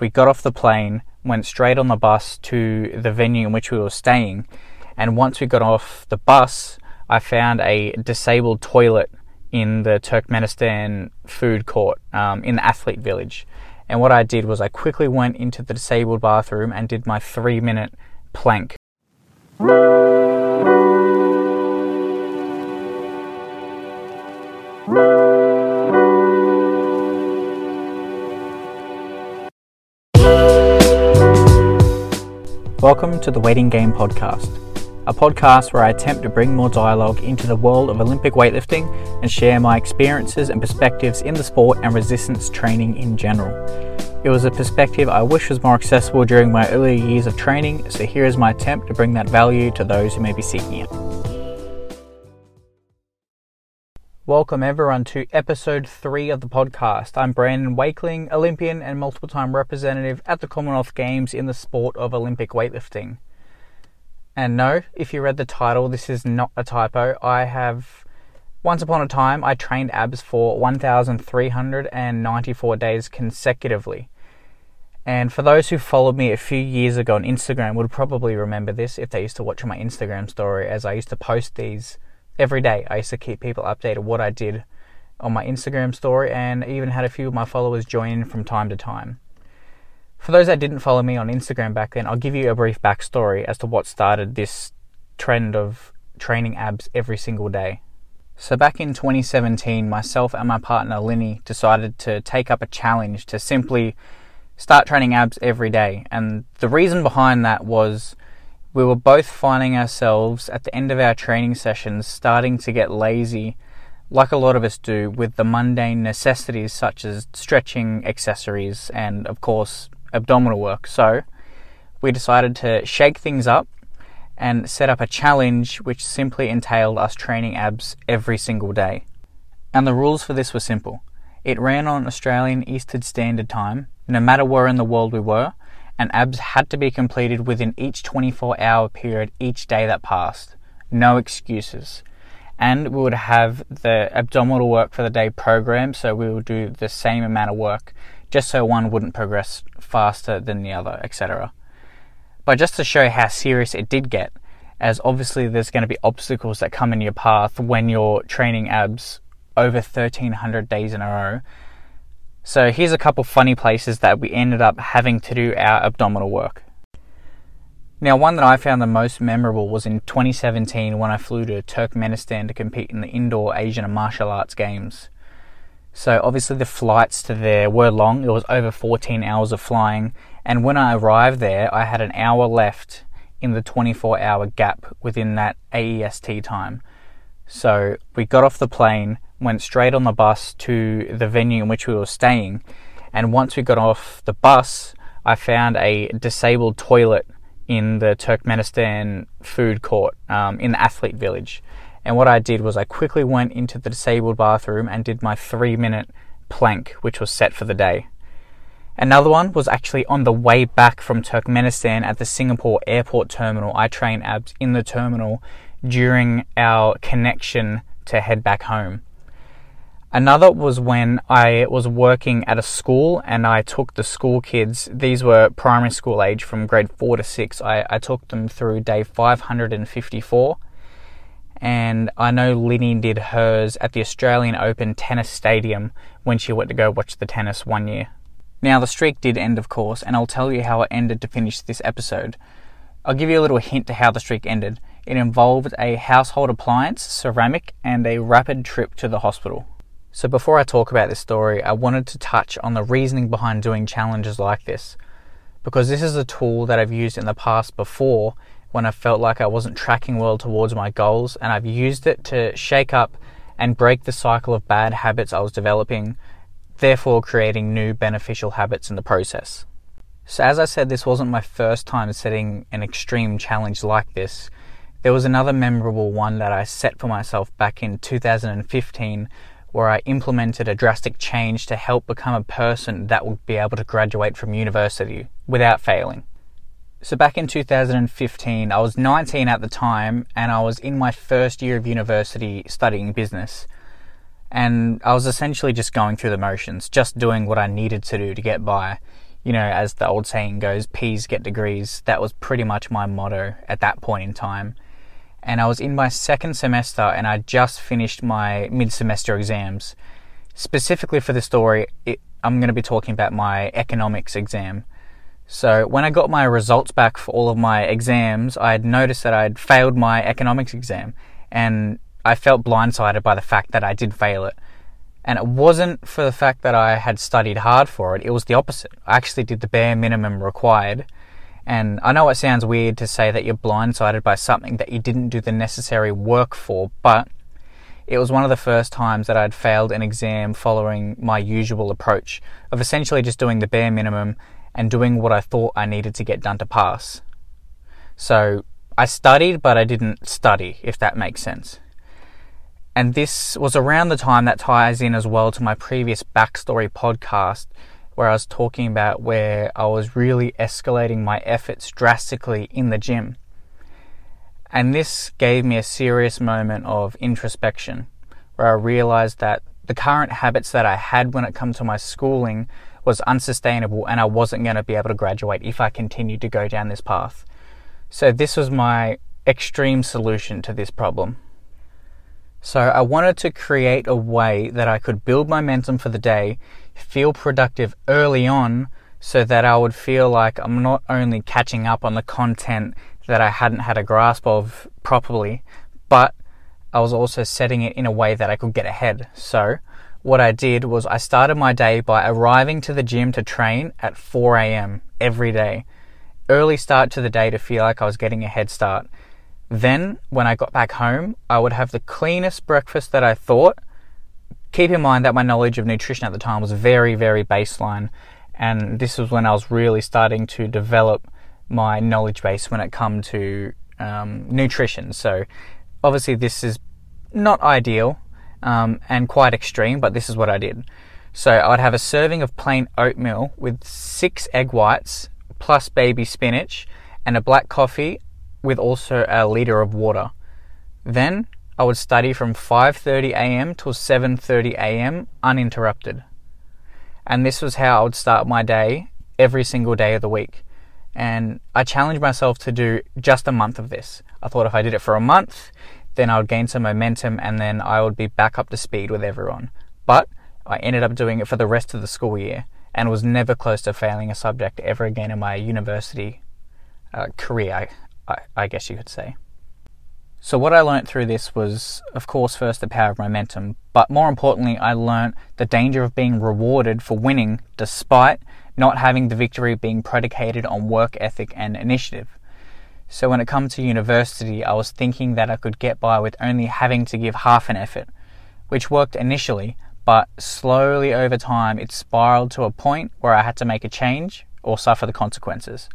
we got off the plane, went straight on the bus to the venue in which we were staying, and once we got off the bus, I found a disabled toilet in the Turkmenistan food court um, in the athlete village. And what I did was I quickly went into the disabled bathroom and did my three minute plank. Welcome to the Waiting Game Podcast, a podcast where I attempt to bring more dialogue into the world of Olympic weightlifting and share my experiences and perspectives in the sport and resistance training in general. It was a perspective I wish was more accessible during my earlier years of training, so here is my attempt to bring that value to those who may be seeking it. Welcome everyone to episode three of the podcast. I'm Brandon Wakeling, Olympian and multiple time representative at the Commonwealth Games in the sport of Olympic weightlifting. And no, if you read the title, this is not a typo. I have, once upon a time, I trained abs for 1,394 days consecutively. And for those who followed me a few years ago on Instagram would probably remember this if they used to watch my Instagram story as I used to post these every day. I used to keep people updated what I did on my Instagram story and even had a few of my followers join in from time to time. For those that didn't follow me on Instagram back then, I'll give you a brief backstory as to what started this trend of training abs every single day. So, back in 2017, myself and my partner Linny decided to take up a challenge to simply start training abs every day. And the reason behind that was we were both finding ourselves at the end of our training sessions starting to get lazy, like a lot of us do, with the mundane necessities such as stretching accessories and, of course, abdominal work. So we decided to shake things up and set up a challenge which simply entailed us training abs every single day. And the rules for this were simple. It ran on Australian Eastern Standard Time, no matter where in the world we were, and abs had to be completed within each 24 hour period each day that passed. No excuses. And we would have the abdominal work for the day programmed, so we would do the same amount of work just so one wouldn't progress faster than the other, etc. But just to show how serious it did get, as obviously there's going to be obstacles that come in your path when you're training abs over 1300 days in a row, so here's a couple funny places that we ended up having to do our abdominal work. Now, one that I found the most memorable was in 2017 when I flew to Turkmenistan to compete in the indoor Asian and martial arts games. So, obviously, the flights to there were long, it was over 14 hours of flying, and when I arrived there, I had an hour left in the 24 hour gap within that AEST time. So, we got off the plane, went straight on the bus to the venue in which we were staying. And once we got off the bus, I found a disabled toilet in the Turkmenistan food court um, in the athlete village. And what I did was I quickly went into the disabled bathroom and did my three minute plank, which was set for the day. Another one was actually on the way back from Turkmenistan at the Singapore airport terminal. I trained abs in the terminal during our connection to head back home. Another was when I was working at a school and I took the school kids, these were primary school age from grade 4 to 6. I, I took them through day 554. And I know Linny did hers at the Australian Open Tennis Stadium when she went to go watch the tennis one year. Now, the streak did end, of course, and I'll tell you how it ended to finish this episode. I'll give you a little hint to how the streak ended. It involved a household appliance, ceramic, and a rapid trip to the hospital. So, before I talk about this story, I wanted to touch on the reasoning behind doing challenges like this. Because this is a tool that I've used in the past before when I felt like I wasn't tracking well towards my goals, and I've used it to shake up and break the cycle of bad habits I was developing, therefore creating new beneficial habits in the process. So, as I said, this wasn't my first time setting an extreme challenge like this. There was another memorable one that I set for myself back in 2015 where I implemented a drastic change to help become a person that would be able to graduate from university without failing. So, back in 2015, I was 19 at the time and I was in my first year of university studying business. And I was essentially just going through the motions, just doing what I needed to do to get by. you know, as the old saying goes, P's get degrees. That was pretty much my motto at that point in time. And I was in my second semester and I just finished my mid semester exams. Specifically for the story, it, I'm going to be talking about my economics exam. So when I got my results back for all of my exams, I had noticed that I'd failed my economics exam and I felt blindsided by the fact that I did fail it. And it wasn't for the fact that I had studied hard for it, it was the opposite. I actually did the bare minimum required. And I know it sounds weird to say that you're blindsided by something that you didn't do the necessary work for, but it was one of the first times that I'd failed an exam following my usual approach of essentially just doing the bare minimum and doing what I thought I needed to get done to pass. So I studied, but I didn't study, if that makes sense. And this was around the time that ties in as well to my previous backstory podcast, where I was talking about where I was really escalating my efforts drastically in the gym. And this gave me a serious moment of introspection, where I realized that the current habits that I had when it comes to my schooling was unsustainable and I wasn't going to be able to graduate if I continued to go down this path. So, this was my extreme solution to this problem. So I wanted to create a way that I could build momentum for the day, feel productive early on, so that I would feel like I'm not only catching up on the content that I hadn't had a grasp of properly, but I was also setting it in a way that I could get ahead. So what I did was I started my day by arriving to the gym to train at 4 a.m. every day. Early start to the day to feel like I was getting a head start. Then, when I got back home, I would have the cleanest breakfast that I thought. Keep in mind that my knowledge of nutrition at the time was very, very baseline, and this was when I was really starting to develop my knowledge base when it come to um, nutrition. So, obviously, this is not ideal um, and quite extreme, but this is what I did. So, I would have a serving of plain oatmeal with six egg whites plus baby spinach and a black coffee with also a liter of water. Then I would study from 5:30 a.m. till 7:30 a.m. uninterrupted. And this was how I would start my day every single day of the week. And I challenged myself to do just a month of this. I thought if I did it for a month, then I would gain some momentum and then I would be back up to speed with everyone. But I ended up doing it for the rest of the school year and was never close to failing a subject ever again in my university uh, career. I, I guess you could say. So, what I learnt through this was, of course, first the power of momentum, but more importantly, I learnt the danger of being rewarded for winning despite not having the victory being predicated on work ethic and initiative. So, when it comes to university, I was thinking that I could get by with only having to give half an effort, which worked initially, but slowly over time it spiraled to a point where I had to make a change or suffer the consequences.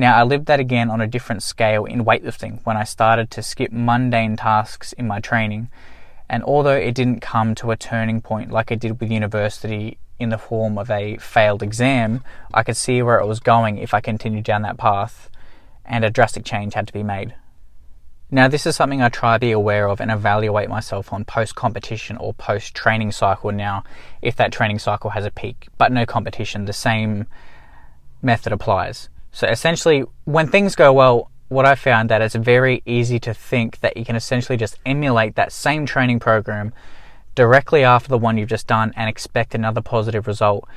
Now, I lived that again on a different scale in weightlifting when I started to skip mundane tasks in my training. And although it didn't come to a turning point like it did with university in the form of a failed exam, I could see where it was going if I continued down that path, and a drastic change had to be made. Now, this is something I try to be aware of and evaluate myself on post competition or post training cycle now, if that training cycle has a peak, but no competition, the same method applies. So essentially, when things go well, what I found that it's very easy to think that you can essentially just emulate that same training program directly after the one you've just done and expect another positive result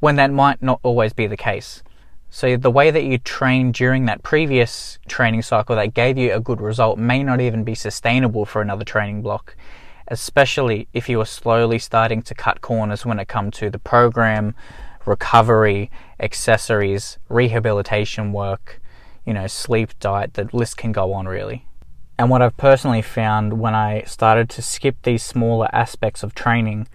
when that might not always be the case. So the way that you train during that previous training cycle that gave you a good result may not even be sustainable for another training block, especially if you are slowly starting to cut corners when it comes to the program, recovery, accessories, rehabilitation work, you know, sleep, diet, the list can go on really. And what I've personally found when I started to skip these smaller aspects of training,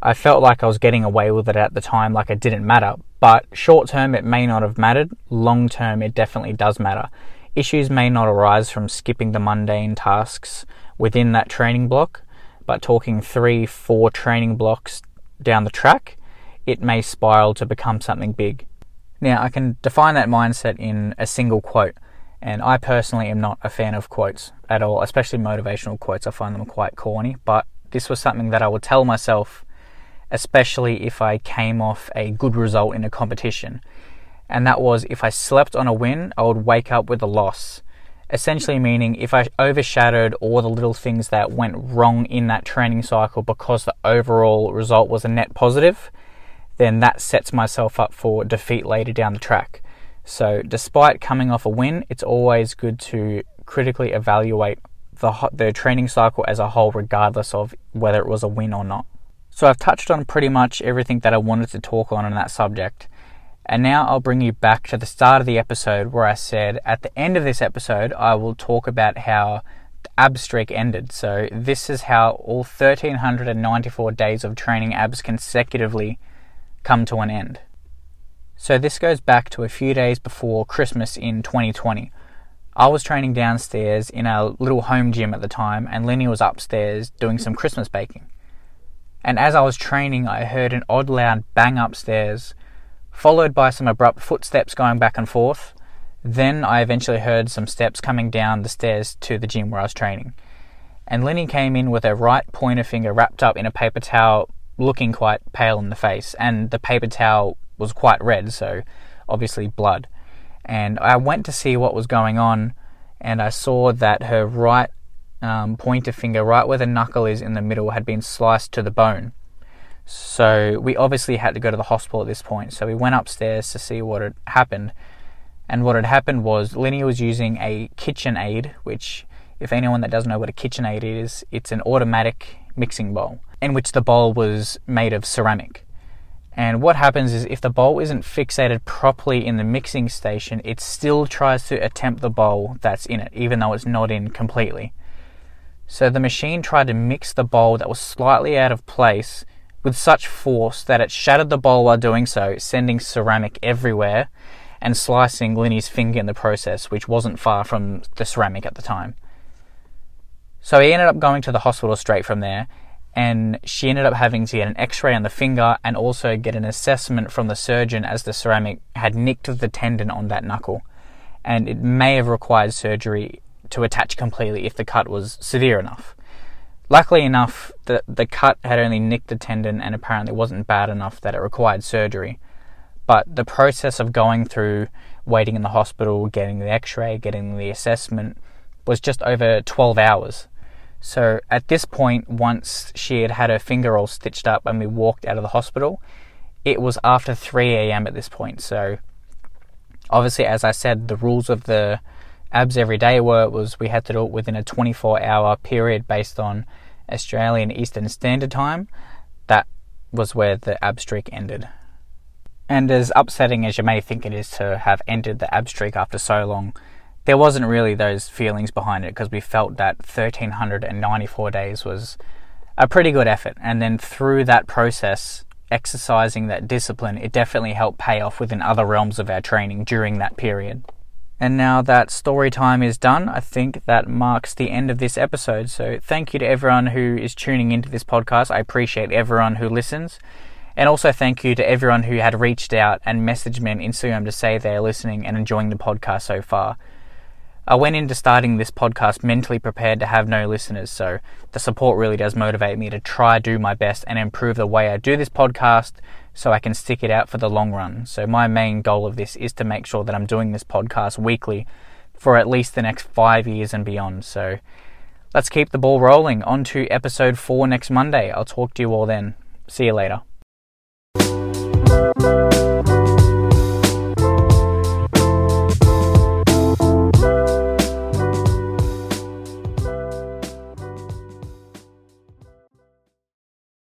I felt like I was getting away with it at the time, like it didn't matter. But short term, it may not have mattered. Long term, it definitely does matter. Issues may not arise from skipping the mundane tasks within that training block, but talking three, four training blocks down the track, it may spiral to become something big. Now, I can define that mindset in a single quote, and I personally am not a fan of quotes at all, especially motivational quotes. I find them quite corny, but this was something that I would tell myself especially if I came off a good result in a competition. And that was if I slept on a win, I would wake up with a loss. Essentially, meaning if I overshadowed all the little things that went wrong in that training cycle because the overall result was a net positive, then that sets myself up for defeat later down the track. So, despite coming off a win, it's always good to critically evaluate the, the training cycle as a whole, regardless of whether it was a win or not. So, I've touched on pretty much everything that I wanted to talk on in that subject. And now I'll bring you back to the start of the episode where I said at the end of this episode, I will talk about how the ab streak ended. So, this is how all 1394 days of training abs consecutively come to an end. So, this goes back to a few days before Christmas in 2020. I was training downstairs in a little home gym at the time, and Lenny was upstairs doing some Christmas baking. And as I was training, I heard an odd loud bang upstairs, followed by some abrupt footsteps going back and forth. Then I eventually heard some steps coming down the stairs to the gym where I was training. And Lenny came in with her right pointer finger wrapped up in a paper towel, looking quite pale in the face, and the paper towel was quite red, so obviously blood and I went to see what was going on, and I saw that her right um, pointer finger, right where the knuckle is in the middle, had been sliced to the bone. So we obviously had to go to the hospital at this point. So we went upstairs to see what had happened. And what had happened was Lenny was using a KitchenAid, which, if anyone that doesn't know what a KitchenAid is, it's an automatic mixing bowl, in which the bowl was made of ceramic. And what happens is if the bowl isn't fixated properly in the mixing station, it still tries to attempt the bowl that's in it, even though it's not in completely. So the machine tried to mix the bowl that was slightly out of place with such force that it shattered the bowl while doing so, sending ceramic everywhere and slicing Lenny's finger in the process, which wasn't far from the ceramic at the time. So he ended up going to the hospital straight from there, and she ended up having to get an x-ray on the finger and also get an assessment from the surgeon as the ceramic had nicked the tendon on that knuckle. And it may have required surgery to attach completely if the cut was severe enough. Luckily enough the, the cut had only nicked the tendon and apparently wasn't bad enough that it required surgery. But the process of going through waiting in the hospital getting the x-ray getting the assessment was just over 12 hours so at this point, once she had had her finger all stitched up and we walked out of the hospital, it was after 3 a.m. at this point. So obviously, as I said, the rules of the abs every day were was we had to do it within a 24 hour period based on Australian Eastern Standard Time. That was where the ab streak ended. And as upsetting as you may think it is to have ended the ab streak after so long, there wasn't really those feelings behind it because we felt that 1394 days was a pretty good effort. And then through that process, exercising that discipline, it definitely helped pay off within other realms of our training during that period. And now that story time is done, I think that marks the end of this episode. So thank you to everyone who is tuning into this podcast. I appreciate everyone who listens. And also thank you to everyone who had reached out and messaged me on Instagram to say they're listening and enjoying the podcast so far. I went into starting this podcast mentally prepared to have no listeners, so the support really does motivate me to try do my best and improve the way I do this podcast so I can stick it out for the long run. So my main goal of this is to make sure that I'm doing this podcast weekly for at least the next 5 years and beyond. So let's keep the ball rolling on to episode 4 next Monday. I'll talk to you all then. See you later.